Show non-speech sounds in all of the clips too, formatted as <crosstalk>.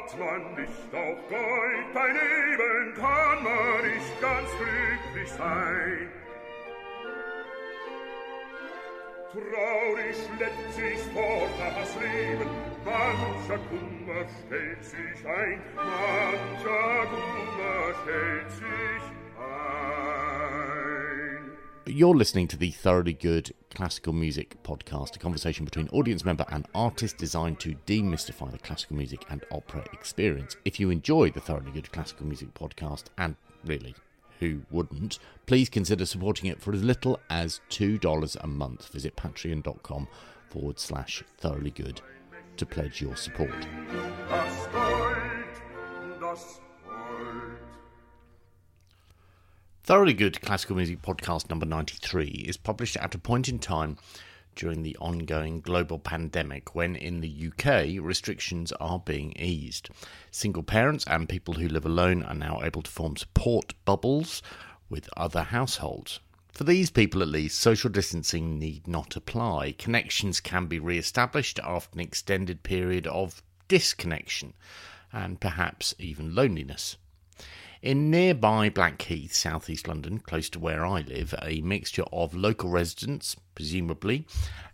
hat man nicht auch Gold, dein Leben kann man nicht ganz glücklich sein. Traurig schleppt sich fort das Leben, mancher Kummer stellt sich ein, mancher Kummer stellt sich ein. You're listening to the Thoroughly Good Classical Music Podcast, a conversation between audience member and artist designed to demystify the classical music and opera experience. If you enjoy the Thoroughly Good Classical Music Podcast, and really who wouldn't, please consider supporting it for as little as $2 a month. Visit patreon.com forward slash thoroughly good to pledge your support. Thoroughly Good Classical Music Podcast number 93 is published at a point in time during the ongoing global pandemic when in the UK restrictions are being eased. Single parents and people who live alone are now able to form support bubbles with other households. For these people, at least, social distancing need not apply. Connections can be re established after an extended period of disconnection and perhaps even loneliness. In nearby Blackheath, southeast London, close to where I live, a mixture of local residents, presumably,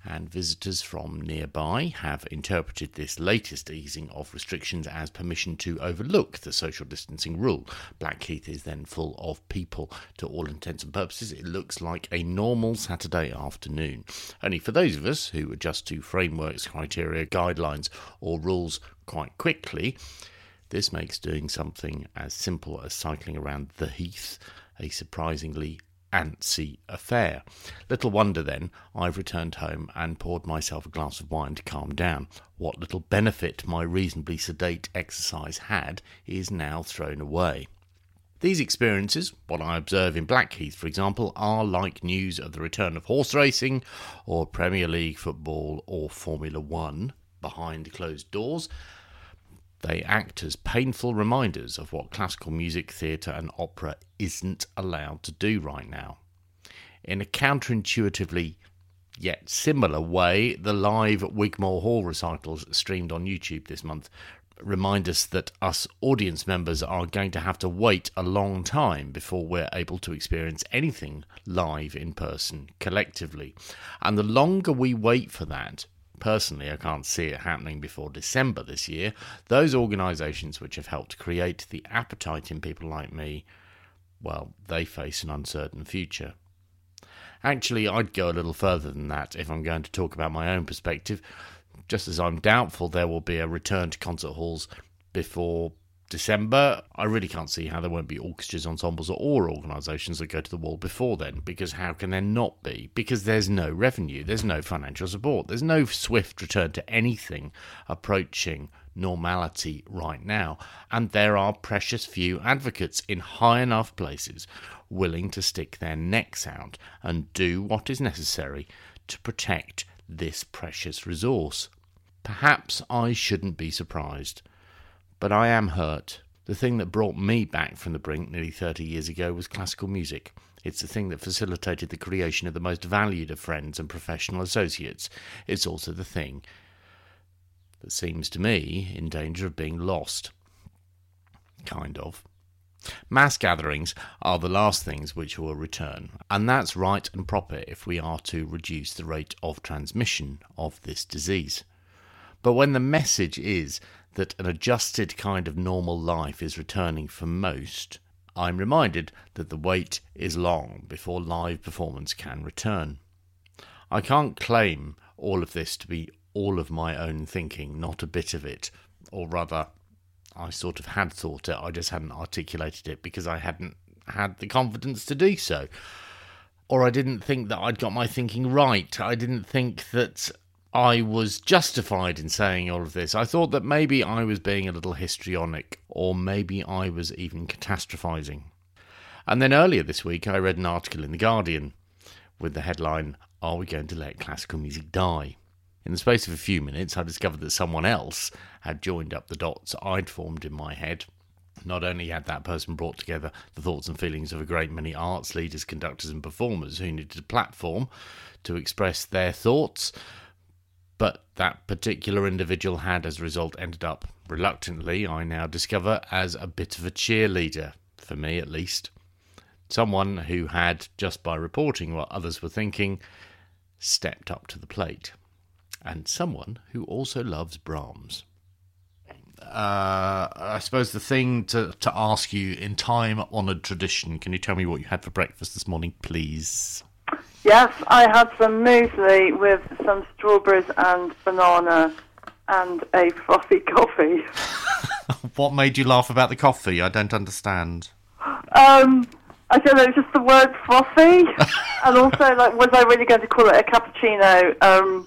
and visitors from nearby have interpreted this latest easing of restrictions as permission to overlook the social distancing rule. Blackheath is then full of people. To all intents and purposes, it looks like a normal Saturday afternoon. Only for those of us who adjust to frameworks, criteria, guidelines, or rules quite quickly, this makes doing something as simple as cycling around the heath a surprisingly antsy affair. Little wonder then I've returned home and poured myself a glass of wine to calm down. What little benefit my reasonably sedate exercise had is now thrown away. These experiences, what I observe in Blackheath, for example, are like news of the return of horse racing, or Premier League football, or Formula One behind closed doors, they act as painful reminders of what classical music, theatre, and opera isn't allowed to do right now. In a counterintuitively yet similar way, the live Wigmore Hall recitals streamed on YouTube this month remind us that us audience members are going to have to wait a long time before we're able to experience anything live in person collectively. And the longer we wait for that, Personally, I can't see it happening before December this year. Those organisations which have helped create the appetite in people like me, well, they face an uncertain future. Actually, I'd go a little further than that if I'm going to talk about my own perspective, just as I'm doubtful there will be a return to concert halls before December, I really can't see how there won't be orchestras, ensembles, or organisations that go to the wall before then, because how can there not be? Because there's no revenue, there's no financial support, there's no swift return to anything approaching normality right now, and there are precious few advocates in high enough places willing to stick their necks out and do what is necessary to protect this precious resource. Perhaps I shouldn't be surprised. But I am hurt. The thing that brought me back from the brink nearly 30 years ago was classical music. It's the thing that facilitated the creation of the most valued of friends and professional associates. It's also the thing that seems to me in danger of being lost. Kind of. Mass gatherings are the last things which will return, and that's right and proper if we are to reduce the rate of transmission of this disease. But when the message is that an adjusted kind of normal life is returning for most, I'm reminded that the wait is long before live performance can return. I can't claim all of this to be all of my own thinking, not a bit of it, or rather, I sort of had thought it, I just hadn't articulated it because I hadn't had the confidence to do so. Or I didn't think that I'd got my thinking right. I didn't think that I was justified in saying all of this. I thought that maybe I was being a little histrionic, or maybe I was even catastrophizing. And then earlier this week, I read an article in The Guardian with the headline, Are We Going to Let Classical Music Die? In the space of a few minutes, I discovered that someone else had joined up the dots I'd formed in my head. Not only had that person brought together the thoughts and feelings of a great many arts leaders, conductors, and performers who needed a platform to express their thoughts, but that particular individual had, as a result, ended up reluctantly, I now discover, as a bit of a cheerleader, for me at least. Someone who had, just by reporting what others were thinking, stepped up to the plate. And someone who also loves Brahms. Uh, I suppose the thing to, to ask you in time honoured tradition, can you tell me what you had for breakfast this morning, please? Yes, I had some muesli with some strawberries and banana and a frothy <laughs> coffee. <laughs> what made you laugh about the coffee? I don't understand. Um, I don't know, just the word frothy, <laughs> and also like, was I really going to call it a cappuccino? Um,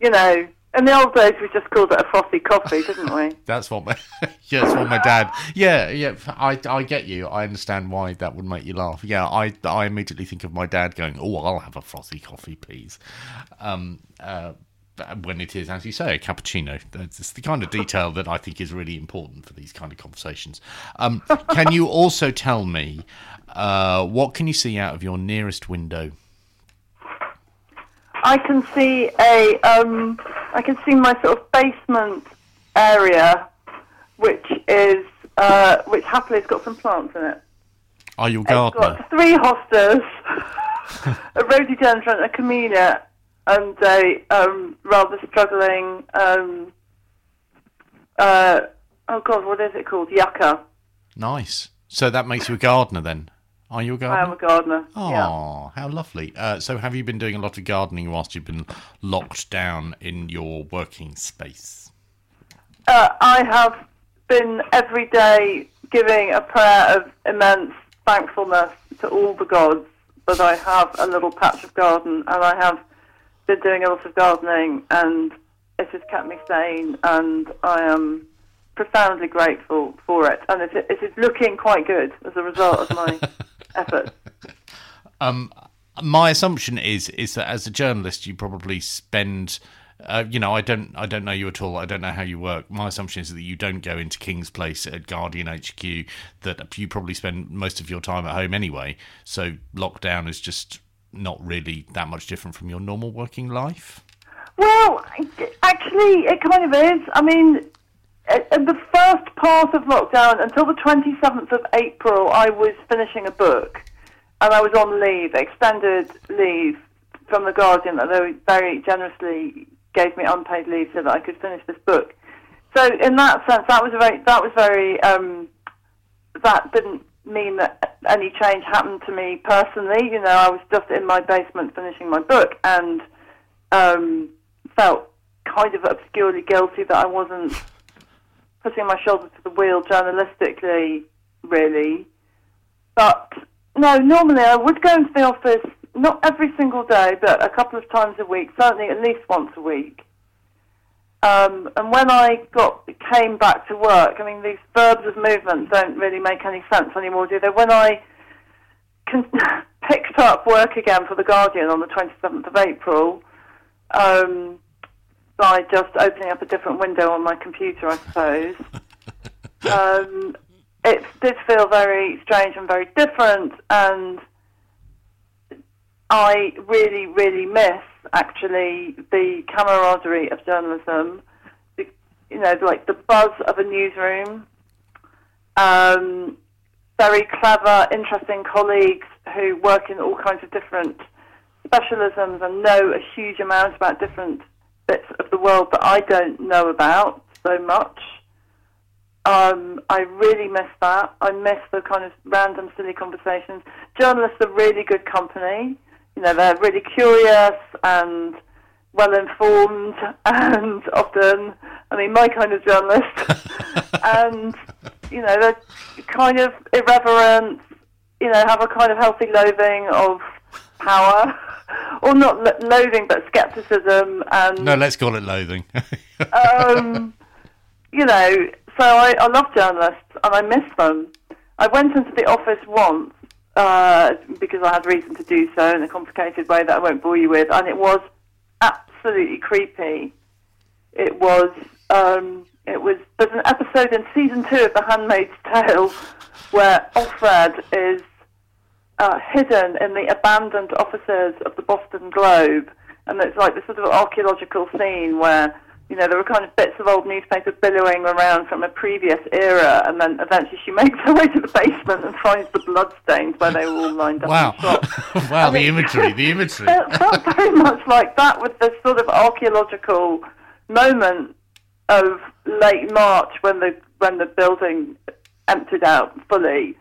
you know, in the old days, we just called it a frothy coffee, didn't we? <laughs> that's what my <laughs> yeah, that's what my dad. Yeah, yeah. I, I get you. I understand why that would make you laugh. Yeah, I I immediately think of my dad going, "Oh, I'll have a frothy coffee, please." Um, uh, when it is, as you say, a cappuccino. It's the kind of detail that I think is really important for these kind of conversations. Um, can you also tell me uh, what can you see out of your nearest window? I can see a, um, I can see my sort of basement area, which is, uh, which happily has got some plants in it. Are you a gardener? It's got three hostas, <laughs> a rhododendron, a camellia, and a um, rather struggling, um, uh, oh god, what is it called? Yucca. Nice. So that makes you a gardener then? Are you a gardener? I am a gardener. Oh, yeah. how lovely. Uh, so have you been doing a lot of gardening whilst you've been locked down in your working space? Uh, I have been every day giving a prayer of immense thankfulness to all the gods that I have a little patch of garden and I have been doing a lot of gardening and it has kept me sane and I am profoundly grateful for it and it, it is looking quite good as a result of my <laughs> efforts. <laughs> Um, my assumption is is that as a journalist, you probably spend. Uh, you know, I don't, I don't know you at all. I don't know how you work. My assumption is that you don't go into King's Place at Guardian HQ. That you probably spend most of your time at home anyway. So lockdown is just not really that much different from your normal working life. Well, actually, it kind of is. I mean, in the first part of lockdown, until the 27th of April, I was finishing a book and I was on leave, extended leave from The Guardian, that they very generously gave me unpaid leave so that I could finish this book. So, in that sense, that was very, that was very, um, that didn't mean that any change happened to me personally. You know, I was just in my basement finishing my book and um, felt kind of obscurely guilty that I wasn't putting my shoulder to the wheel journalistically, really. But no, normally I would go into the office not every single day, but a couple of times a week, certainly at least once a week. Um, and when I got came back to work, I mean, these verbs of movement don't really make any sense anymore, do they? When I con- <laughs> picked up work again for the Guardian on the 27th of April, um, by just opening up a different window on my computer, I suppose. <laughs> um, it did feel very strange and very different, and I really, really miss actually the camaraderie of journalism. The, you know, like the buzz of a newsroom. Um, very clever, interesting colleagues who work in all kinds of different specialisms and know a huge amount about different bits of the world that I don't know about so much. Um, I really miss that. I miss the kind of random, silly conversations. Journalists are really good company. You know, they're really curious and well informed, <laughs> and often, I mean, my kind of journalist. <laughs> and you know, they're kind of irreverent. You know, have a kind of healthy loathing of power <laughs> or not lo- loathing, but skepticism and No, let's call it loathing. <laughs> um, you know. So I, I love journalists and I miss them. I went into the office once uh, because I had reason to do so in a complicated way that I won't bore you with, and it was absolutely creepy. It was. Um, it was. There's an episode in season two of The Handmaid's Tale <laughs> where Offred is uh, hidden in the abandoned offices of the Boston Globe, and it's like this sort of archaeological scene where you know, there were kind of bits of old newspaper billowing around from a previous era, and then eventually she <laughs> makes her way to the basement and finds the bloodstains where they were all lined up. Wow. wow, the <laughs> imagery, the <laughs> imagery. It felt very much like that with this sort of archaeological moment of late March when the when the building emptied out fully,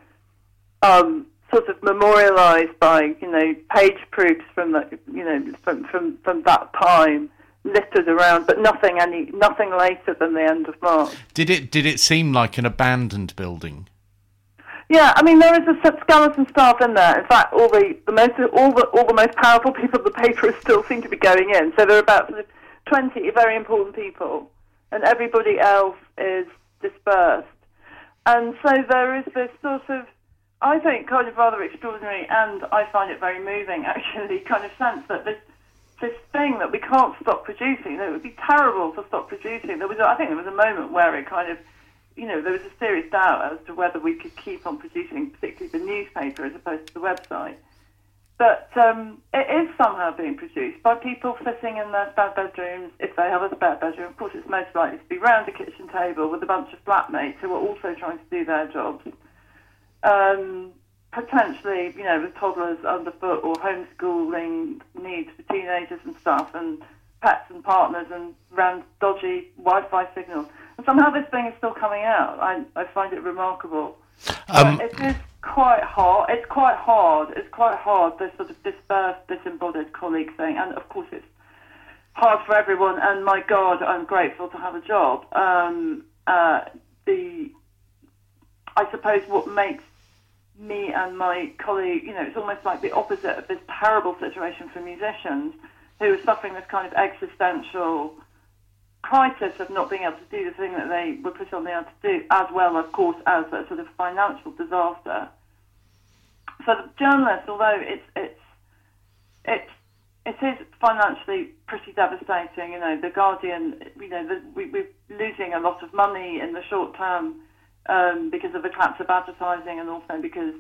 um, sort of memorialised by you know page proofs from the you know from from from that time littered around, but nothing any nothing later than the end of March. Did it did it seem like an abandoned building? Yeah, I mean there is a set skeleton staff in there. In fact, all the, the most all the all the most powerful people of the paper still seem to be going in. So there are about sort of twenty very important people, and everybody else is dispersed. And so there is this sort of, I think, kind of rather extraordinary, and I find it very moving <laughs> actually, kind of sense that this this thing that we can't stop producing, that it would be terrible to stop producing. There was, I think, there was a moment where it kind of you know, there was a serious doubt as to whether we could keep on producing, particularly the newspaper as opposed to the website. But um, it is somehow being produced by people sitting in their spare bedrooms, if they have a spare bedroom. Of course, it's most likely to be round a kitchen table with a bunch of flatmates who are also trying to do their jobs. Um, potentially, you know, with toddlers underfoot or homeschooling needs for teenagers and stuff, and pets and partners and round dodgy Wi-Fi signals. And somehow this thing is still coming out. I, I find it remarkable. Um, it is quite hard. It's quite hard. It's quite hard. This sort of dispersed, disembodied colleague thing, and of course it's hard for everyone. And my God, I'm grateful to have a job. Um, uh, the I suppose what makes me and my colleague, you know, it's almost like the opposite of this terrible situation for musicians who are suffering this kind of existential crisis of not being able to do the thing that they were put on the to do, as well, of course, as a sort of financial disaster. So the journalists, although it's it's it's it is financially pretty devastating. You know, the Guardian, you know, the, we, we're losing a lot of money in the short term um, because of the collapse of advertising, and also because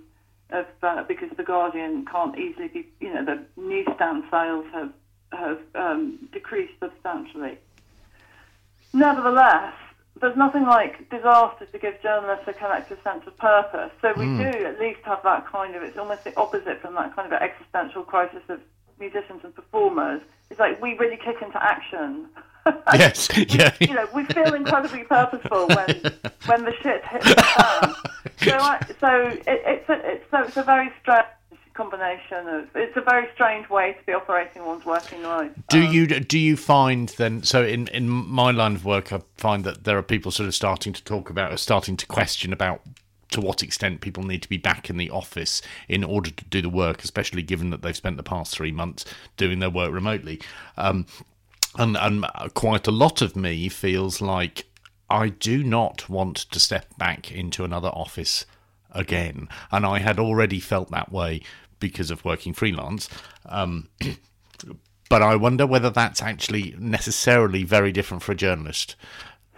of uh, because the Guardian can't easily be, you know, the newsstand sales have have um, decreased substantially. Nevertheless, there's nothing like disaster to give journalists a collective sense of purpose. So we do at least have that kind of, it's almost the opposite from that kind of existential crisis of musicians and performers. It's like we really kick into action. <laughs> yes, <laughs> yeah. you know, we feel incredibly purposeful when <laughs> when the shit hits the fan. So, I, so it, it's a, it's so it's a very strange combination of it's a very strange way to be operating one's working life. Do you do you find then? So in in my line of work, I find that there are people sort of starting to talk about, starting to question about to what extent people need to be back in the office in order to do the work, especially given that they've spent the past three months doing their work remotely. Um, and and quite a lot of me feels like I do not want to step back into another office again, and I had already felt that way because of working freelance. Um, <clears throat> but I wonder whether that's actually necessarily very different for a journalist.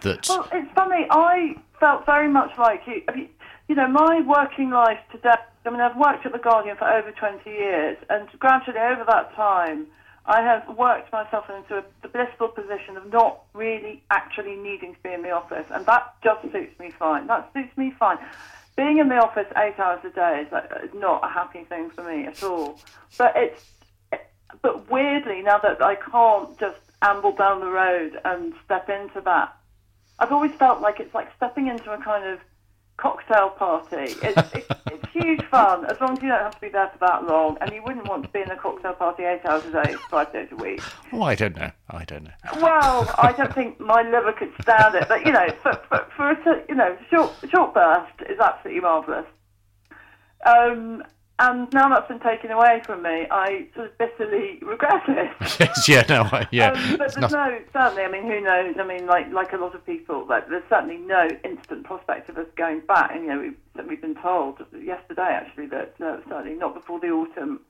That Well, it's funny. I felt very much like you. I mean, You know, my working life today. I mean, I've worked at the Guardian for over 20 years, and gradually over that time, I have worked myself into a, the blissful position of not really actually needing to be in the office, and that just suits me fine. That suits me fine. Being in the office eight hours a day is, like, is not a happy thing for me at all. But it's, but weirdly, now that I can't just amble down the road and step into that, I've always felt like it's like stepping into a kind of cocktail party. It's, <laughs> it's, it's huge fun as long as you don't have to be there for that long, and you wouldn't want to be in a cocktail party eight hours a day, five days a week. oh, I don't know. I don't know. Well, I don't think my liver could stand it, but you know, for for, for a you know short short burst is absolutely marvellous. Um, and now that's been taken away from me, I sort of bitterly <laughs> regret it. <laughs> yes, yeah, no, I, yeah. Um, but there's not- no certainly. I mean, who knows? I mean, like like a lot of people, like, there's certainly no instant prospect of us going back. And you know, we've, we've been told yesterday actually that uh, certainly not before the autumn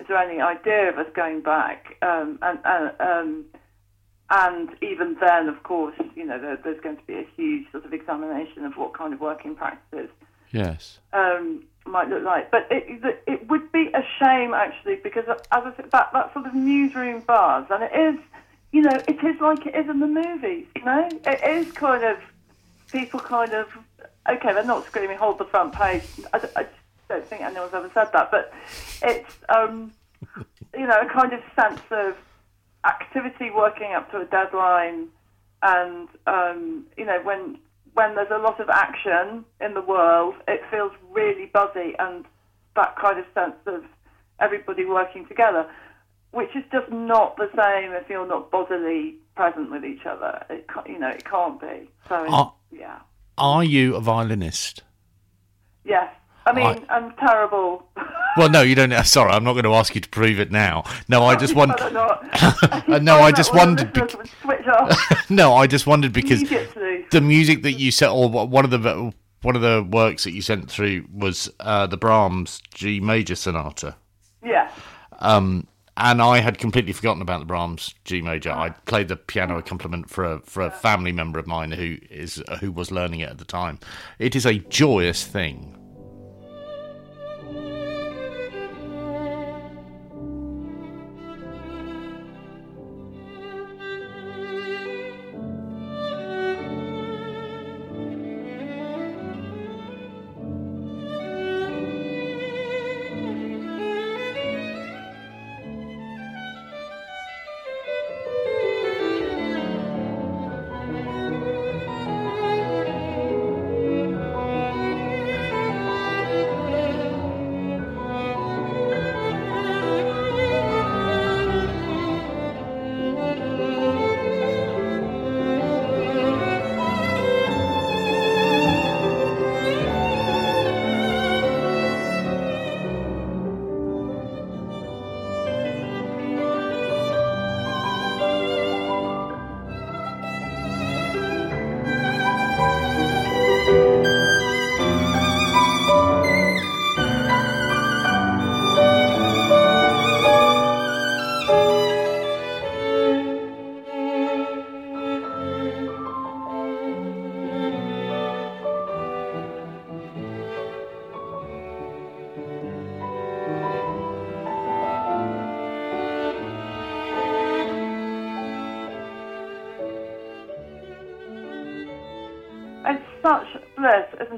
is there any idea of us going back. Um, and and um, and even then, of course, you know, there, there's going to be a huge sort of examination of what kind of working practices yes. um, might look like. But it, it, would be a shame, actually, because as I said, that, that sort of newsroom buzz, and it is, you know, it is like it is in the movies. You know, it is kind of people kind of okay. They're not screaming "hold the front page." I, I don't think anyone's ever said that, but it's um, you know a kind of sense of activity working up to a deadline, and um, you know when when there's a lot of action in the world, it feels really buzzy and that kind of sense of everybody working together, which is just not the same if you're not bodily present with each other. It you know it can't be. So Are- yeah, Are you a violinist? yes. I mean, I- I'm terrible. <laughs> Well, no, you don't. Sorry, I'm not going to ask you to prove it now. No, I just want. I don't know. No, I just wondered. listeners would switch off <laughs> no, I just wondered because the music that you sent, or one of the one of the works that you sent through was uh, the Brahms G major sonata. Yeah. Um, and I had completely forgotten about the Brahms G major. I played the piano accompaniment for a for a family member of mine who is who was learning it at the time. It is a joyous thing.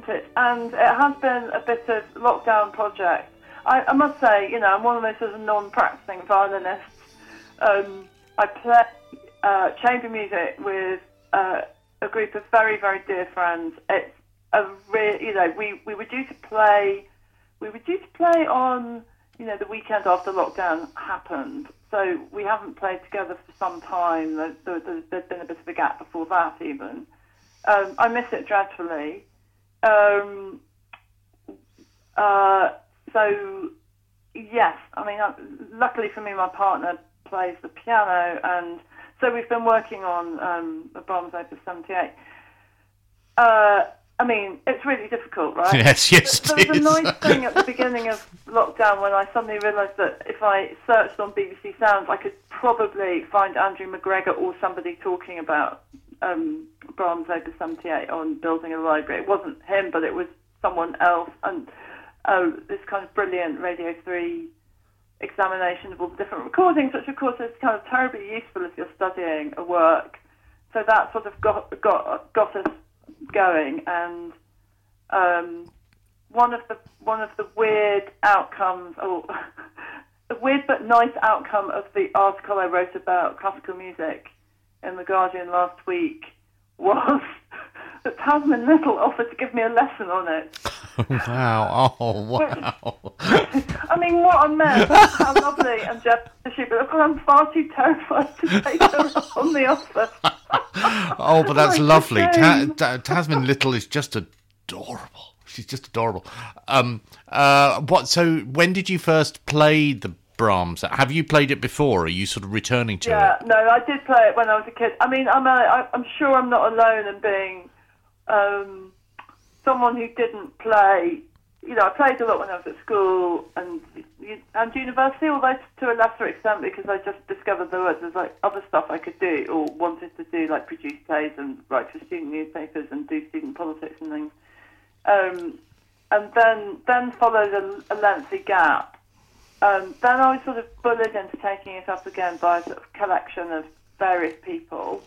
And it has been a bit of lockdown project. I, I must say, you know, I'm one of those sort of non-practicing violinists. Um, I play uh, chamber music with uh, a group of very, very dear friends. It's a real, you know, we, we were due to play, we were due to play on, you know, the weekend after lockdown happened. So we haven't played together for some time. There, there, there's- there's been a bit of a gap before that, even. Um, I miss it dreadfully. Um, uh, so, yes, I mean, uh, luckily for me, my partner plays the piano, and so we've been working on um, the Brahms Opus 78. Uh, I mean, it's really difficult, right? <laughs> Yes, yes, There it was a nice <laughs> thing at the beginning of lockdown when I suddenly realised that if I searched on BBC Sounds, I could probably find Andrew McGregor or somebody talking about um, Brahms Opus 78 on building a library. It wasn't him, but it was someone else. And oh, this kind of brilliant Radio 3 examination of all the different recordings, which of course is kind of terribly useful if you're studying a work. So that sort of got got got us going, and um, one of the one of the weird outcomes, or <laughs> the weird but nice outcome of the article I wrote about classical music in the Guardian last week was <laughs> that Tasmin Little offered to give me a lesson on it. <laughs> wow! Oh wow! <laughs> I mean, what a mess! How lovely and generous she? But of course, I'm far too terrified to take her on the offer. Oh, but that's Like lovely. Ta- Ta- Tasmin Little is just adorable. She's just adorable. Um, uh, what? So, when did you first play the Brahms? Have you played it before? Are you sort of returning to Yeah, it? no, I did play it when I was a kid. I mean, I'm a, I, I'm sure I'm not alone in being um, someone who didn't play. You know, I played a lot when I was at school and and university, although to a lesser extent because I just discovered there was like other stuff I could do or wanted to do, like produce plays and write for student newspapers and do student politics and things. Um, and then then followed a, a lengthy gap um, then I was sort of bullied into taking it up again by a sort of collection of various people.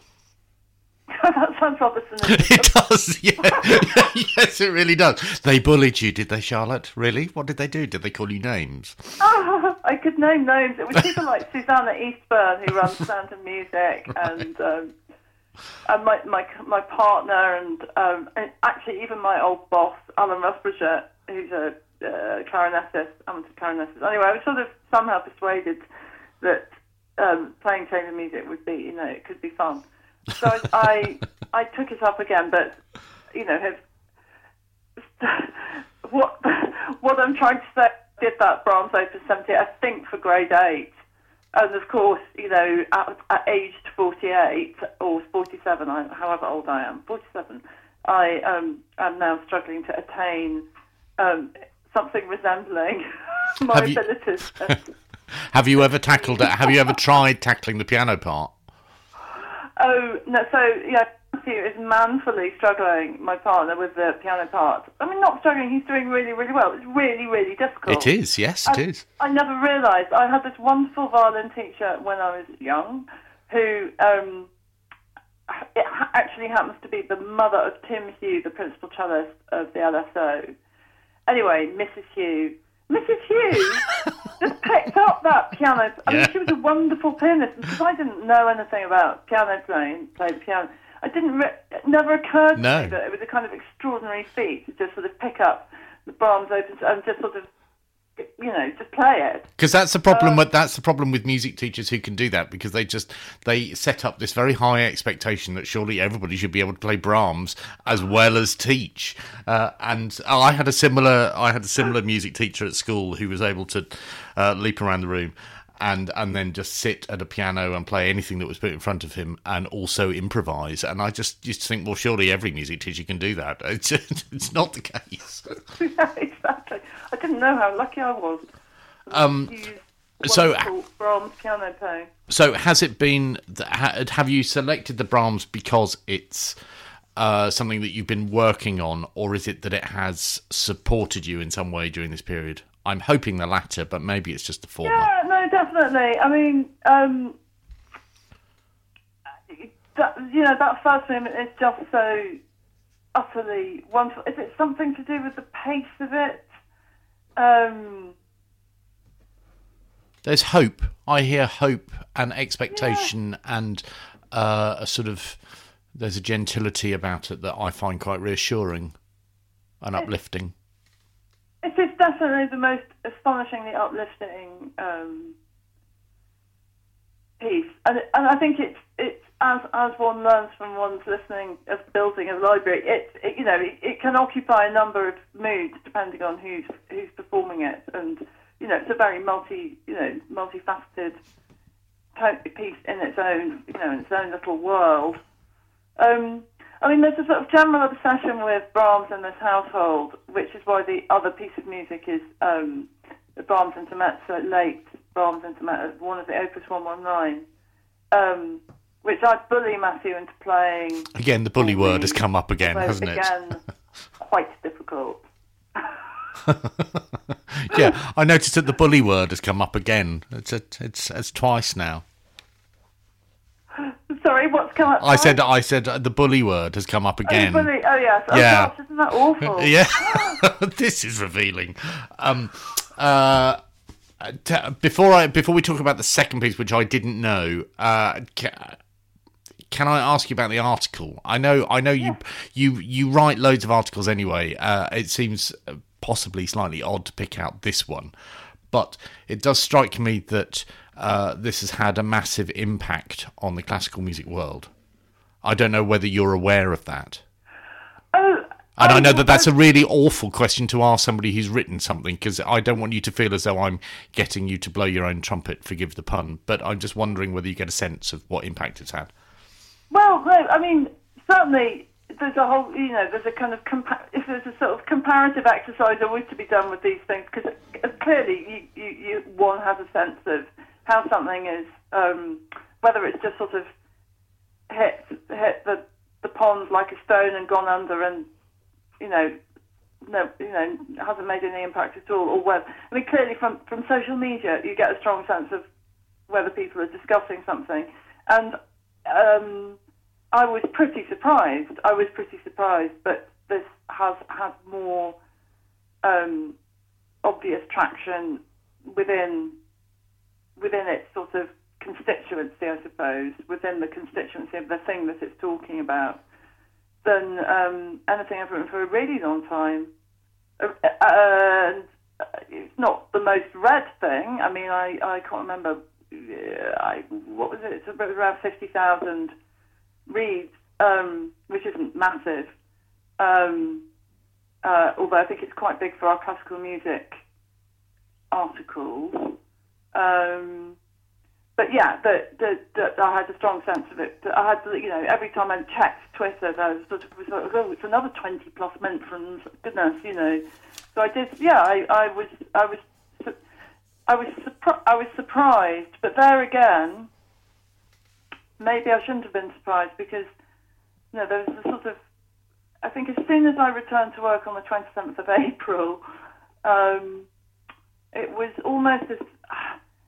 <laughs> that sounds rather <laughs> cynical. it does, <laughs> yeah. yes, it really does. They bullied you, did they, Charlotte? Really? What did they do? Did they call you names? I could name names. It was people like Susanna Eastburn who runs Sound and Music, and um, and my my my partner, and, um, and actually even my old boss, Alan Rusbridger, who's a uh, clarinetist, amateur clarinetist. Anyway, I was sort of somehow persuaded that um, playing chamber music would be, you know, it could be fun. So I, <laughs> I, I took it up again, but you know, have <laughs> what <laughs> what I'm trying to say. Did that Brahms Opus 70, I think, for grade eight, and of course, you know, at, at aged 48 or 47, I, however old I am, 47, I um, am now struggling to attain um, something resembling <laughs> my Have you- abilities. <laughs> Have you ever tackled it? Have you ever tried tackling the piano part? Oh no! So yeah, Matthew is manfully struggling. My partner with the piano part. I mean, not struggling. He's doing really, really well. It's really, really difficult. It is, yes, it I, is. I never realised. I had this wonderful violin teacher when I was young, who um, it actually happens to be the mother of Tim Hugh, the principal cellist of the LSO. Anyway, Mrs. Hugh. Mrs. Hugh just picked up that piano. I mean, Yeah. she was a wonderful pianist because I didn't know anything about piano playing, play the piano. I didn't. Re- it never occurred to No. me that it was a kind of extraordinary feat to just sort of pick up the Brahms opens and just sort of, you know, just play it. Because that's the problem. with that's the problem with music teachers who can do that because they just they set up this very high expectation that surely everybody should be able to play Brahms as well as teach. Uh, and I had a similar I had a similar music teacher at school who was able to uh, leap around the room. And, and then just sit at a piano and play anything that was put in front of him, and also improvise. And I just used to think, well, surely every music teacher can do that. <laughs> It's, it's not the case. <laughs> I didn't know how lucky I was. Um, so- Brahms piano playing. So has it been? Have you selected the Brahms because it's uh, something that you've been working on, or is it that it has supported you in some way during this period? I'm hoping the latter, but maybe it's just the former. Yeah, no, definitely. I mean, um, that, you know, that first movement is just so utterly wonderful. Is it something to do with the pace of it? Um, There's hope. I hear hope and expectation, and uh, a sort of there's a gentility about it that I find quite reassuring and uplifting. it is definitely the most astonishingly uplifting um, piece, and and I think it's it's as as one learns from one's listening of building a library. It, it you know it, it can occupy a number of moods depending on who's who's performing it, and you know it's a very multi you know multifaceted piece in its own you know in its own little world. Um, I mean, there's a sort of general obsession with Brahms in this household, which is why the other piece of music is um, the Brahms Intermezzo, late Brahms Intermezzo, one of the Opus 119, um, which I bully Matthew into playing. Again, the bully word has come up again, hasn't it? Again, quite difficult. <laughs> yeah, I noticed that the bully word has come up again. It's a, it's it's twice now. Sorry, what's come up? I said I said uh, the bully word has come up Oh, again. bully. Oh, yes. Oh, Yeah. gosh, isn't that awful? <laughs> Yeah, <laughs> this is revealing. Um, uh, t- before I before we talk about the second piece, which I didn't know, uh, can I ask you about the article? I know, I know you you you write loads of articles anyway. Uh, it seems uh, possibly slightly odd to pick out this one, but it does strike me that uh, this has had a massive impact on the classical music world. I don't know whether you're aware of that. Oh, And I know that that's a really awful question to ask somebody who's written something because I don't want you to feel as though I'm getting you to blow your own trumpet, forgive the pun, but I'm just wondering whether you get a sense of what impact it's had. No, I mean, certainly there's a whole, you know, there's a kind of, compa- if there's a sort of comparative exercise always to be done with these things, because clearly you, you, you, one has a sense of how something is, um, whether it's just sort of hit, hit the, the pond like a stone and gone under and, you know, no, you know, hasn't made any impact at all, or whether, I mean, clearly from, from social media you get a strong sense of whether people are discussing something. And um, I was pretty surprised. I was pretty surprised, but this has had more um, obvious traction within within its sort of constituency, I suppose, within the constituency of the thing that it's talking about, than um, anything I've written for a really long time. Uh, and it's not the most read thing. I mean, I, I can't remember. Uh, I, what was it? It's around 50,000 reads, um, which isn't massive. Um, uh, although I think it's quite big for our classical music articles. Um, but yeah, that that I had a strong sense of it. I had, you know, every time I checked Twitter, there was sort of, was oh, it's another twenty plus mentions. Goodness, you know. So I did. Yeah, I, I was, I was, I was, I was surprised. But there again, maybe I shouldn't have been surprised because, you know, there was a sort of. I think as soon as I returned to work on the twenty seventh of April, um, it was almost as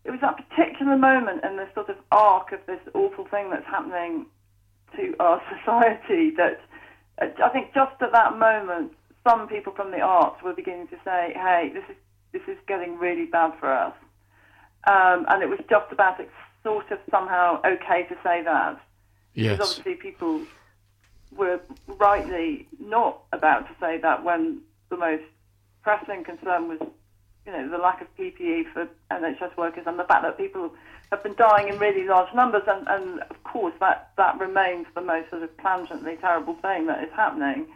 it was that particular moment in this sort of arc of this awful thing that's happening to our <laughs> society that I think just at that moment, some people from the arts were beginning to say, "Hey, this is this is getting really bad for us," um, and it was just about sort of somehow okay to say that. Yes. Because obviously people were rightly not about to say that when the most pressing concern was you know, the lack of PPE for NHS workers and the fact that people have been dying in really large numbers, and, and of course that, that remains the most sort of plangently terrible thing that is happening.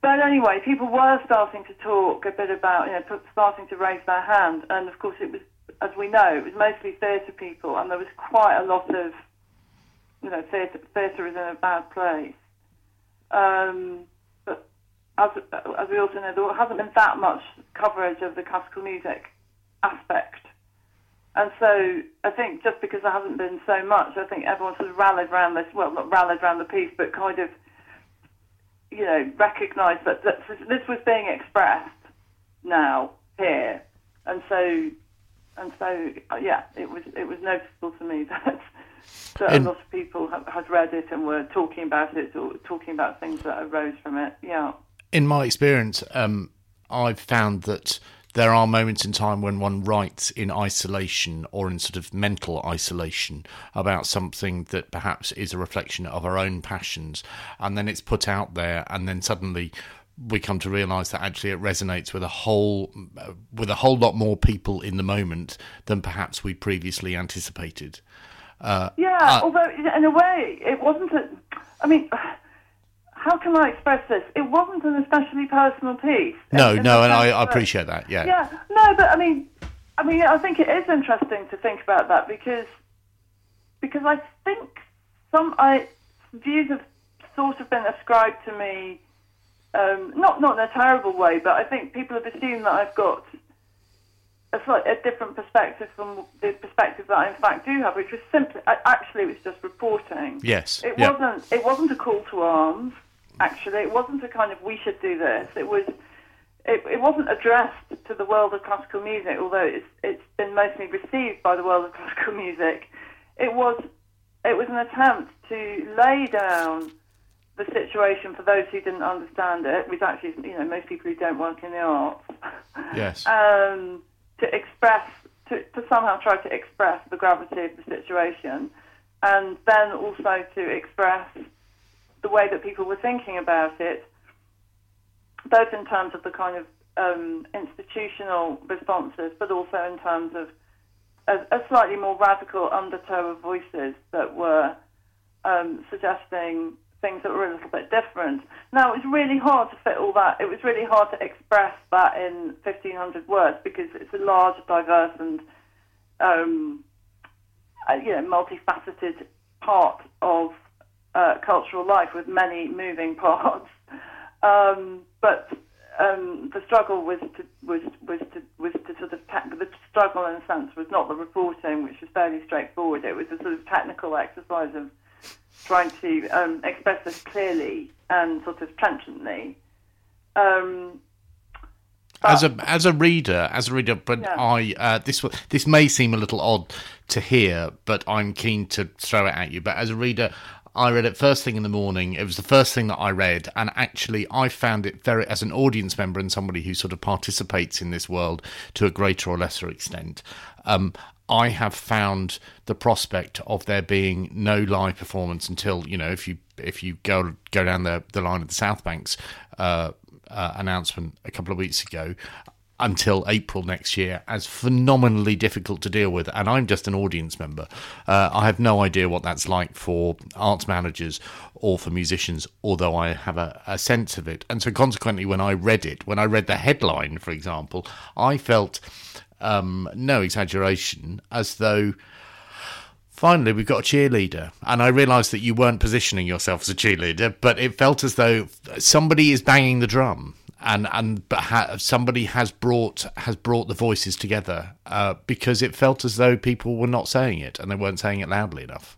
But anyway, people were starting to talk a bit about, you know, starting to raise their hand, and of course it was, as we know, it was mostly theatre people, and there was quite a lot of, you know, theatre, theatre is in a bad place. Um, but as, as we also know, there hasn't been that much coverage of the classical music aspect. And so I think just because there hasn't been so much, I think everyone sort of rallied around this, well, not rallied around the piece, but kind of, you know, recognised that, that this was being expressed now, here. And so, and so, yeah, it was, it was noticeable to me <laughs> that, that a lot of people had, had read it and were talking about it or talking about things that arose from it. Yeah in my experience, um, I've found that there are moments in time when one writes in isolation or in sort of mental isolation about something that perhaps is a reflection of our own passions, and then it's put out there, and then suddenly we come to realize that actually it resonates with a whole with a whole lot more people in the moment than perhaps we previously anticipated. Uh, yeah, uh, although in a way it wasn't. A, I mean how can I express this? It wasn't an especially personal piece. No, no, and I, I, appreciate that. Yeah. Yeah. No, but I mean, I mean, I think it is interesting to think about that because because I think some I views have sort of been ascribed to me, um, not not in a terrible way, but I think people have assumed that I've got a, slightly, a different perspective from the perspective that I in fact do have, which was simply actually it was just reporting. Yes. It wasn't. It wasn't a call to arms actually. It wasn't a kind of we should do this. It was it, it wasn't addressed to the world of classical music, although it's it's been mostly received by the world of classical <laughs> music. It was it was an attempt to lay down the situation for those who didn't understand it, which actually you know most people who don't work in the arts. <laughs> Yes. um, to express to, to somehow try to express the gravity of the situation, and then also to express the way that people were thinking about it, both in terms of the kind of um, institutional responses, but also in terms of a, a, slightly more radical undertow of voices that were um, suggesting things that were a little bit different. Now, it was really hard to fit all that. It was really hard to express that in 1,500 words because it's a large, diverse, and um, uh, you know, multifaceted part of uh, cultural life with many moving <laughs> parts. Um, but um, the struggle was to was was to was to sort of te- the struggle in a sense was not the reporting, which was fairly straightforward. It was a sort of technical exercise of trying to um, express this clearly and sort of trenchantly. Um, as a as a reader, as a reader, but Yeah. I uh, this this may seem a little odd to hear, but I'm keen to throw it at you. But as a reader, I read it first thing in the morning. It was the first thing that I read, and actually, I found it very as an audience member and somebody who sort of participates in this world to a greater or lesser extent. Um, I have found the prospect of there being no live performance until you know if you if you go go down the the line of the South Banks uh, uh, announcement a couple of weeks ago until April next year as phenomenally difficult to deal with. And I'm just an audience member. Uh, I have no idea what that's like for arts managers or for musicians, although I have a, a sense of it. And so, consequently, when I read it, when I read the headline, for example, I felt um, no exaggeration as though finally we've got a cheerleader. And i realized that you weren't positioning yourself as a cheerleader but it felt as though somebody is banging the drum and and but ha- somebody has brought has brought the voices together uh, because it felt as though people were not saying it and they weren't saying it loudly enough.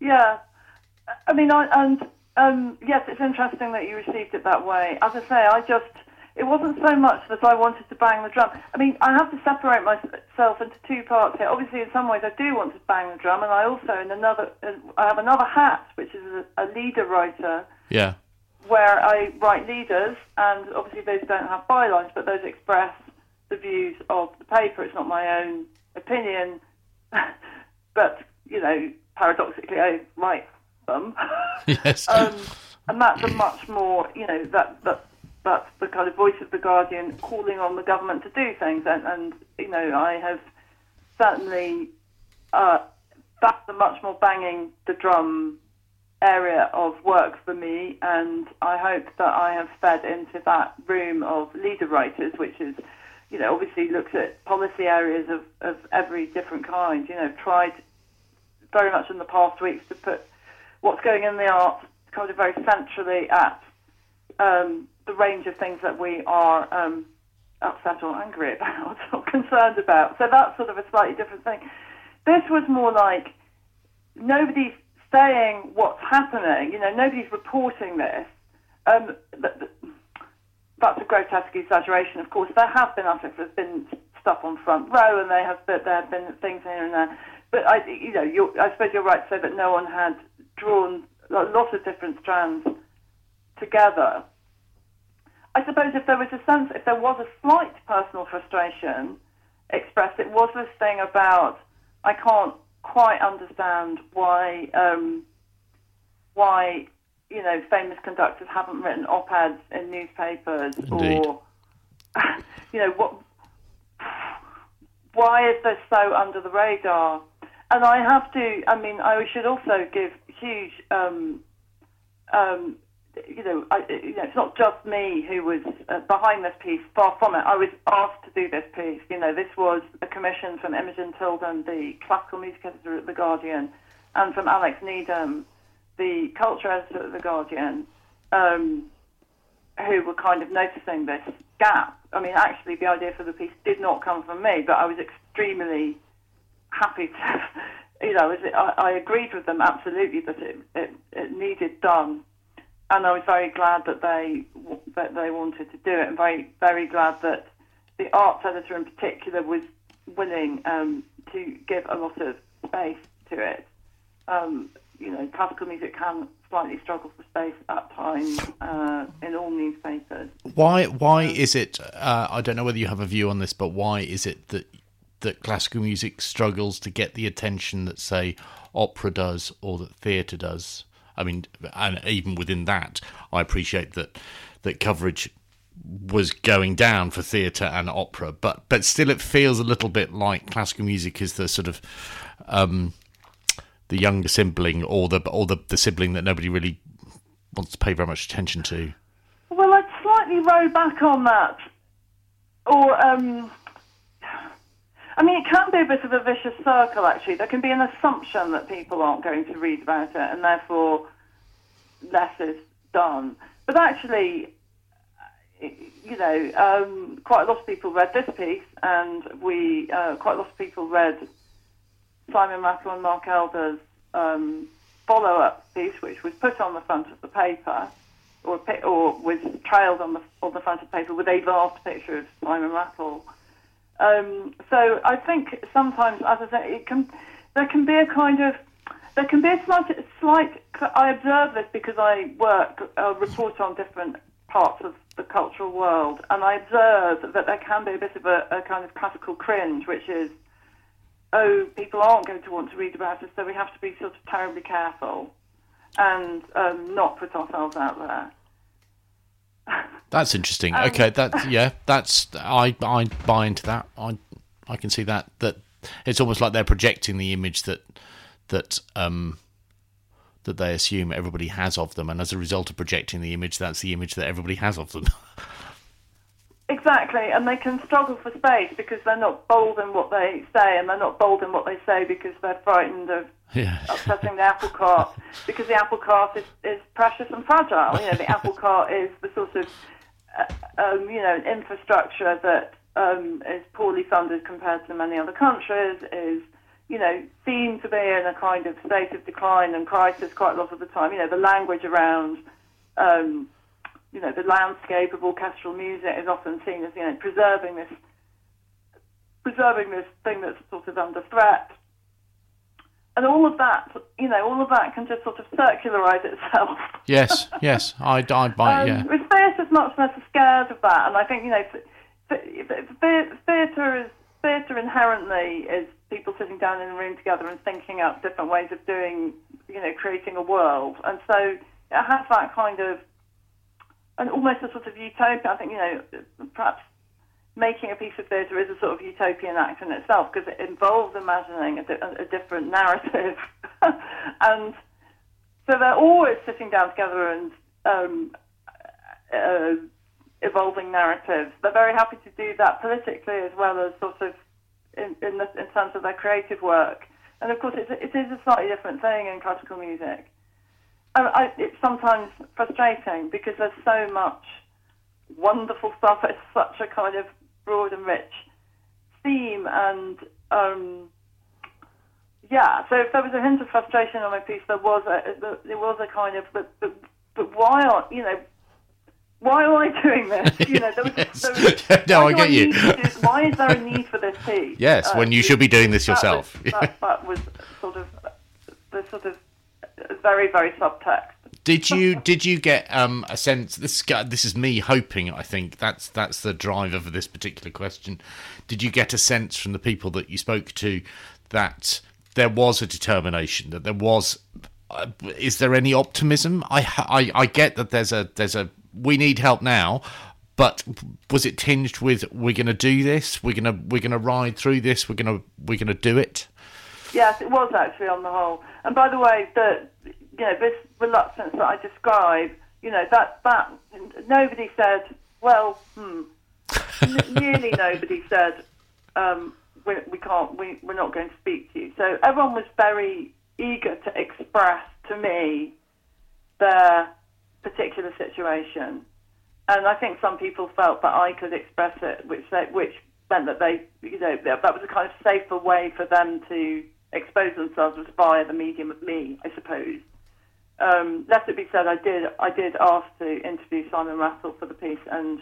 Yeah, I mean, I, and um, yes, it's interesting that you received it that way. As I say, I just it wasn't so much that I wanted to bang the drum. I mean, I have to separate myself into two parts here. Obviously, in some ways, I do want to bang the drum, and I also, in another, I have another hat, which is a, a leader writer, yeah where I write leaders, and obviously those don't have bylines, but those express the views of the paper. It's not my own opinion, <laughs> but you know, paradoxically, I write them. <laughs> yes <laughs> um, and that's a much more, you know, that that that's the kind of voice of the Guardian calling on the government to do things, and and you know, I have certainly uh, that's a much more banging the drum area of work for me, and I hope that I have fed into that room of leader writers, which is, you know, obviously looks at policy areas of, of every different kind. You know, tried very much in the past weeks to put what's going in the arts kind of very centrally at um, the range of things that we are um, upset or angry about <laughs> or concerned about. So that's sort of a slightly different thing. This was more like nobody's saying what's happening. You know, nobody's reporting this. Um, th- th- that's a grotesque exaggeration. Of course, there have been others. There's been stuff on front row, and they have but there have been things here and there. But I, you know, I suppose you're right to say that no one had drawn a lot of different strands together. I suppose if there was a sense, if there was a slight personal frustration expressed, it was this thing about I can't quite understand why um, why you know famous conductors haven't written op-eds in newspapers Indeed. or <laughs> you know what why is this so under the radar? And I have to. I mean, I should also give huge. Um, um, you know, I, you know, it's not just me who was uh, behind this piece. Far from it. I was asked to do this piece. You know, this was a commission from Imogen Tilden, the classical music editor at The Guardian, and from Alex Needham, the culture editor at The Guardian, um, who were kind of noticing this gap. I mean, actually, the idea for the piece did not come from me, but I was extremely happy to. <laughs> You know, I, I agreed with them absolutely that it, it, it needed done and I was very glad that they that they wanted to do it, and very very glad that the arts editor in particular was willing um, to give a lot of space to it. Um, you know, classical music can slightly struggle for space at times uh, in all newspapers. Why? Why is it? Uh, I don't know whether you have a view on this, but why is it that that classical music struggles to get the attention that, say, opera does or that theatre does? I mean, and even within that, I appreciate that that coverage was going down for theatre and opera, but but still, it feels a little bit like classical music is the sort of um, the younger sibling or the or the, the sibling that nobody really wants to pay very much attention to. Well, I'd slightly row back on that, or um, I mean, it can be a bit of a vicious circle. Actually, there can be an assumption that people aren't going to read about it, and therefore less is done. But actually, you know, um, quite a lot of people read this piece, and we uh, quite a lot of people read Simon Rattle and Mark Elder's um, follow-up piece, which was put on the front of the paper, or or was trailed on the on the front of the paper with a vast picture of Simon Rattle. Um, so I think sometimes, as I say, it can there can be a kind of there can be a slight, slight I observe this because I work uh, report on different parts of the cultural world, and I observe that there can be a bit of a, a kind of classical cringe, which is, oh, people aren't going to want to read about us, so we have to be sort of terribly careful and um, not put ourselves out there. That's interesting. Um, okay, that yeah, that's I I buy into that. I I can see that that it's almost like they're projecting the image that that um that they assume everybody has of them, and as a result of projecting the image, that's the image that everybody has of them. <laughs> Exactly, and they can struggle for space because they're not bold in what they say, and they're not bold in what they say because they're frightened of yeah. upsetting the apple cart. <laughs> Because the apple cart is, is precious and fragile. You know, the apple <laughs> cart is the sort of uh, um, you know infrastructure that um, is poorly funded compared to many other countries. Is you know seen to be in a kind of state of decline and crisis quite a lot of the time. You know, the language around um, you know, the landscape of orchestral music is often seen as, you know, preserving this, preserving this thing that's sort of under threat. And all of that, you know, all of that can just sort of circularize itself. <laughs> Yes, yes, I, I buy it, yeah. Um, with theatre, it's much less scared of that, and I think, you know, theatre is theatre inherently is people sitting down in a room together and thinking up different ways of doing, you know, creating a world, and so it has that kind of and almost a sort of utopia. I think you know perhaps making a piece of theatre is a sort of utopian act in itself because it involves imagining a, a, different narrative, <laughs> and so they're always sitting down together and um, uh, evolving narratives. They're very happy to do that politically as well as sort of in, in, the, in terms of their creative work. And of course, it's, it is a slightly different thing in classical music. I, it's sometimes frustrating because there's so much wonderful stuff. <laughs> It's such a kind of broad and rich theme, and um, yeah. So if there was a hint of frustration on my piece, there was a there was a kind of but but, but why are you know why am I doing this? <laughs> You know, there was, there was, <laughs> no, I get I you. why is there a need for this piece? Yes, uh, when you should be doing this yourself. Was, that, that was sort of the sort of very very subtext. Did you did you get um, a sense? This this is me hoping. I think that's that's the driver for this particular question. Did you get a sense from the people that you spoke to that there was a determination that there was? Uh, is there any optimism? I, I I get that there's a there's a we need help now, but was it tinged with we're going to do this? We're gonna we're gonna ride through this. We're gonna we're gonna do it. Yes, it was actually on the whole. And by the way, the you know this reluctance that I describe, you know that that nobody said, well, hmm, nearly <laughs> nobody said um, we, we can't, we, we're not going to speak to you. So everyone was very eager to express to me their particular situation. And I think some people felt that I could express it, which they, which meant that they, you know, that was a kind of safer way for them to expose themselves was via the medium of me, I suppose. Um, let it be said, I did I did ask to interview Simon Rattle for the piece and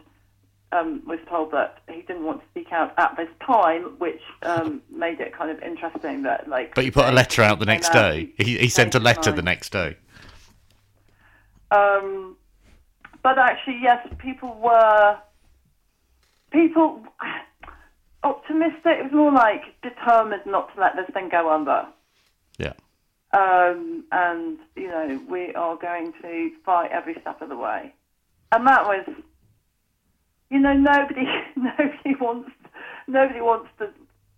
um, was told that he didn't want to speak out at this time, which um, made it kind of interesting that like. But you put a letter out the next day. He, he sent a letter the next day. Um, but actually, yes, people were people optimistic. It was more like determined not to let this thing go under. Yeah. Um, and you know we are going to fight every step of the way, and that was, you know, nobody <laughs> nobody wants nobody wants to,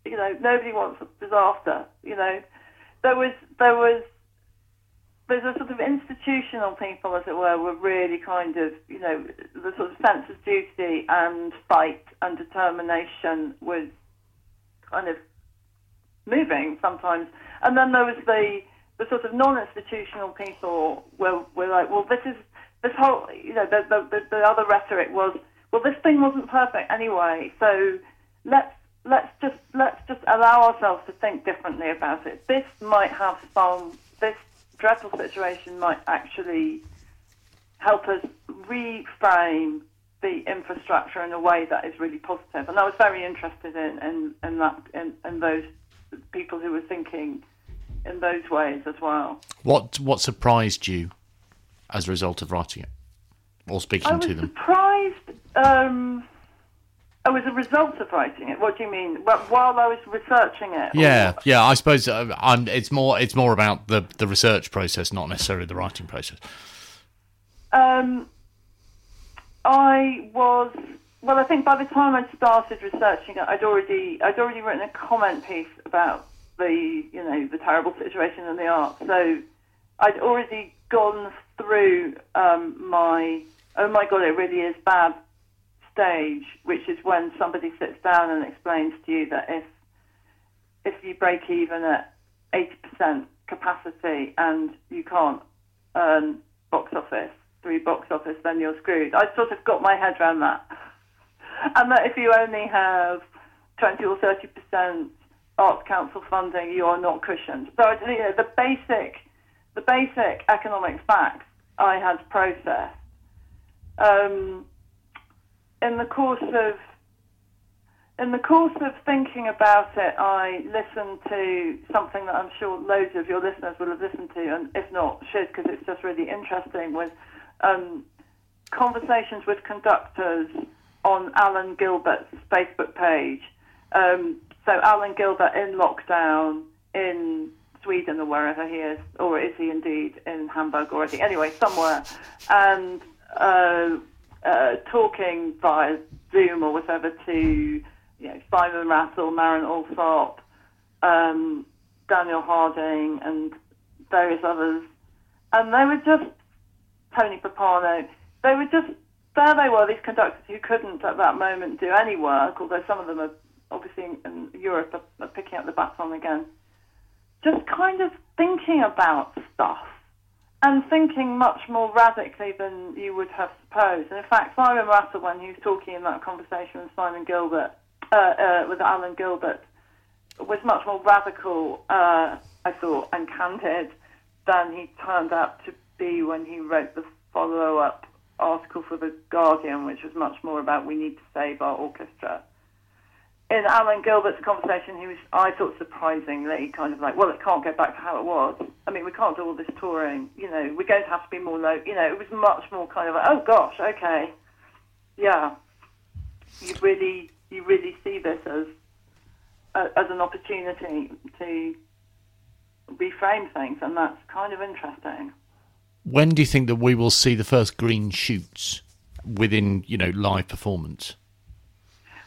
you know, nobody wants disaster. You know, there was there was there's a sort of institutional people, as it were, were really kind of, you know, the sort of sense of duty and fight and determination was kind of moving sometimes. And then there was the the sort of non-institutional people were were like, well, this is this whole, you know, the the, the other rhetoric was, well, this thing wasn't perfect anyway, so let's let's just let's just allow ourselves to think differently about it. This might have some this dreadful situation might actually help us reframe the infrastructure in a way that is really positive. And I was very interested in, in, in that in, in those people who were thinking in those ways as well. What what surprised you as a result of writing it or speaking I was to them? surprised. Um, oh, as a result of writing it. What do you mean? Well, while I was researching it? or- Yeah, yeah. I suppose uh, I'm. It's more. It's more about the the research process, not necessarily the writing process. Um, I was well. I think by the time I started researching it, I'd already I'd already written a comment piece about the you know the terrible situation in the arts. So I'd already gone through um, my oh my god, it really is bad stage, which is when somebody sits down and explains to you that if if you break even at eighty percent capacity and you can't earn box office through box office, then you're screwed. I sort of got my head around that, <laughs> and that if you only have twenty or thirty percent arts council funding, you are not cushioned. So you know, the basic the basic economic facts I had processed. Um, in the course of in the course of thinking about it, I listened to something that I'm sure loads of your listeners will have listened to, and if not, should, because it's just really interesting, was um, conversations with conductors on Alan Gilbert's Facebook page. Um, so Alan Gilbert in lockdown in Sweden or wherever he is, or is he indeed in Hamburg already? Anyway, somewhere, and uh, uh, talking via Zoom or whatever to you know, Simon Rattle, Marin Alsop, um, Daniel Harding, and various others. And they were just, Tony Pappano, they were just, there they were, these conductors who couldn't at that moment do any work, although some of them are obviously in, Europe are, are picking up the baton again. Just kind of thinking about stuff and thinking much more radically than you would have supposed. And in fact, Simon Rattle, when he was talking in that conversation with Simon Gilbert, uh, uh, with Alan Gilbert, was much more radical, uh, I thought, and candid than he turned out to be when he wrote the follow-up article for The Guardian, which was much more about we need to save our orchestra. In Alan Gilbert's conversation, he was, I thought, surprisingly kind of like, well, it can't go back to how it was. I mean, we can't do all this touring. You know, we're going to have to be more low. You know, it was much more kind of like, oh gosh, okay, yeah. You really, you really see this as uh, as an opportunity to reframe things, and that's kind of interesting. When do you think that we will see the first green shoots within, you know, live performance?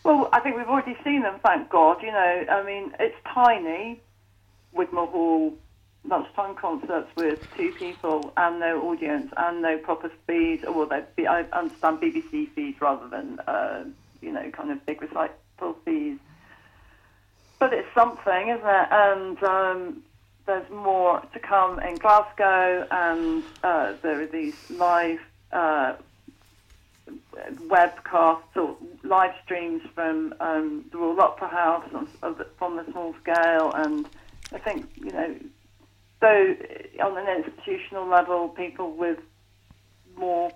Well, I think we've already seen them, thank God. You know, I mean, it's tiny. Wigmore Hall, lunchtime concerts with two people and no audience and no proper speed. Well, they'd be, I understand BBC fees rather than, uh, you know, kind of big recital fees. But it's something, isn't it? And um, there's more to come in Glasgow, and uh, there are these live uh, webcasts or live streams from um, the Royal Opera House on, of the, from the small scale, and I think you know, so on an institutional level, people with more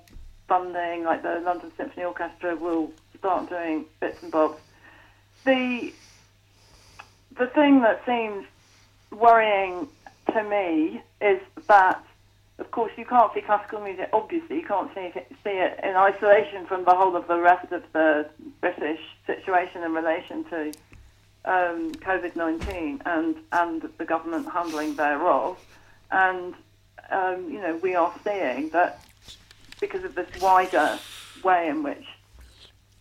funding, like the London Symphony Orchestra, will start doing bits and bobs. The the thing that seems worrying to me is that, of course, you can't see classical music. Obviously, you can't see it, see it in isolation from the whole of the rest of the British situation in relation to um, COVID nineteen and and the government handling thereof. And um, you know, we are seeing that because of this wider way in which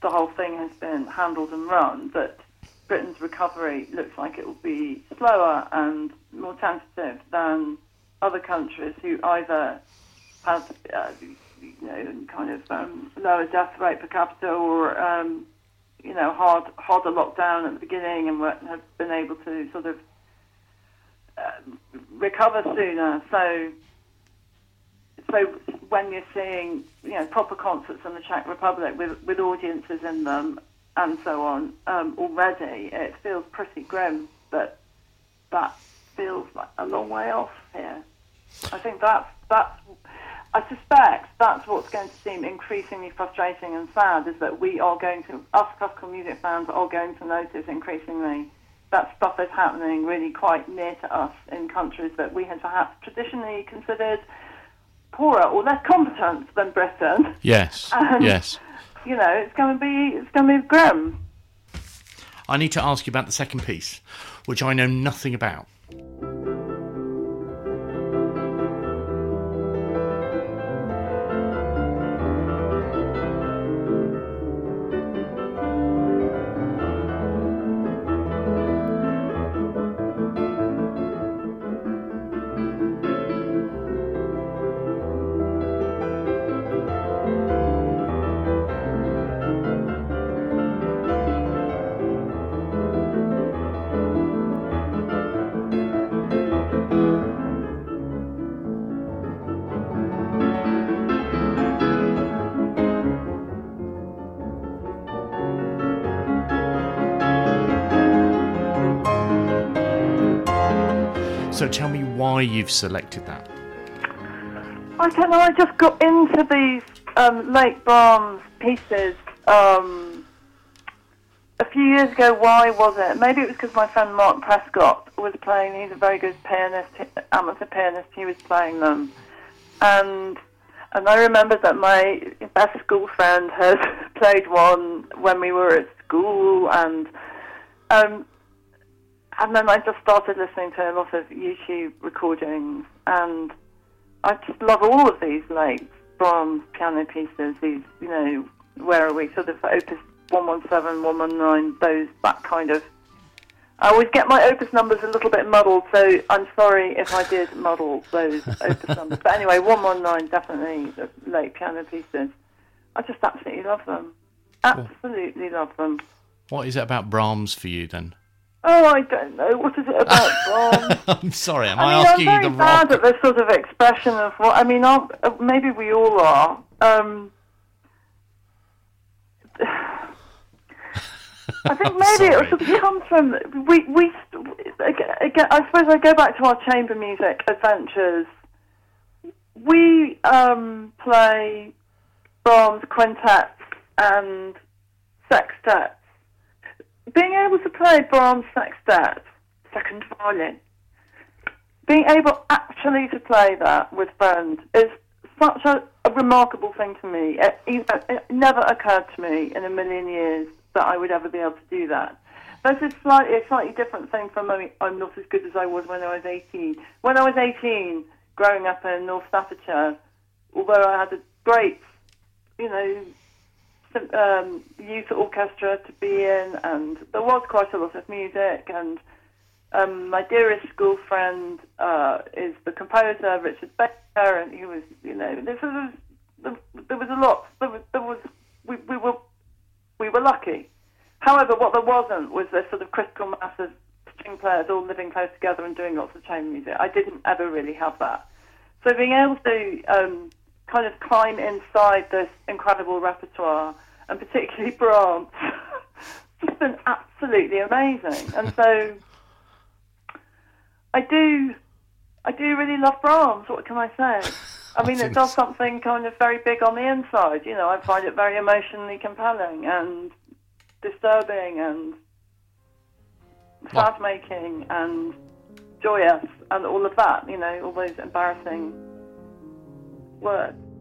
the whole thing has been handled and run, that Britain's recovery looks like it will be slower and more tentative than other countries who either have, uh, you know, kind of um, lower death rate per capita or, um, you know, hard harder lockdown at the beginning and have been able to sort of uh, recover sooner. So, so when you're seeing, you know, proper concerts in the Czech Republic with with audiences in them and so on um, already, it feels pretty grim but that feels like a long way off here. I think that's that's I suspect that's what's going to seem increasingly frustrating and sad is that we are going to, us classical music fans are going to notice increasingly that stuff is happening really quite near to us in countries that we had perhaps traditionally considered poorer or less competent than Britain. Yes. <laughs> And, yes. You know, it's going to be it's going to be grim. I need to ask you about the second piece, which I know nothing about. You've selected that. I don't know. I just got into these um, late Brahms pieces um, a few years ago. Why was it? Maybe it was because my friend Mark Prescott was playing. He's a very good pianist, amateur pianist. He was playing them, and and I remember that my best school friend had <laughs> played one when we were at school, and um, and then I just started listening to a lot of YouTube recordings, and I just love all of these late Brahms piano pieces. These, you know, where are we? Sort of Opus 117, 119, those that kind of. I always get my opus numbers a little bit muddled, so I'm sorry if I did muddle those opus <laughs> numbers. But anyway, 119 definitely the late piano pieces. I just absolutely love them. Absolutely love them. What is it about Brahms for you then? Oh, I don't know. What is it about <laughs> Brahms? I'm sorry, am I, I, mean, asking I'm very you the bad at this sort of expression of what. I mean, I'll, uh, maybe we all are. Um, <sighs> I think <laughs> maybe it sort of comes from we we again. I suppose I go back to our chamber music adventures. We um, play Brahms quintets and sextets. Being able to play Brahms sextet, second violin, being able actually to play that with friends is such a, a remarkable thing to me. It, it, never occurred to me in a million years that I would ever be able to do that. This is slightly a slightly different thing from I mean, I'm not as good as I was when I was 18. When I was 18, growing up in North Staffordshire, although I had a great, you know, um, youth orchestra to be in, and there was quite a lot of music. And um, my dearest school friend uh, is the composer Richard Baker, and he was, you know, this was there, was a lot. There was, there was we, we were we were lucky. However, what there wasn't was this sort of critical mass of string players all living close together and doing lots of chamber music. I didn't ever really have that. So being able to um, kind of climb inside this incredible repertoire, and particularly <laughs> Brahms, <laughs> has been absolutely amazing. And so I do, I do really love Brahms. What can I say? I mean, it does something kind of very big on the inside. You know, I find it very emotionally compelling and disturbing and sad making and joyous and all of that. You know, all those embarrassing words.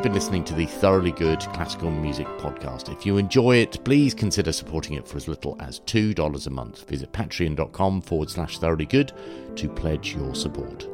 You've been listening to the Thoroughly Good Classical Music Podcast. If you enjoy it, please consider supporting it for as little as $2 a month. Visit patreon.com forward slash thoroughly good to pledge your support.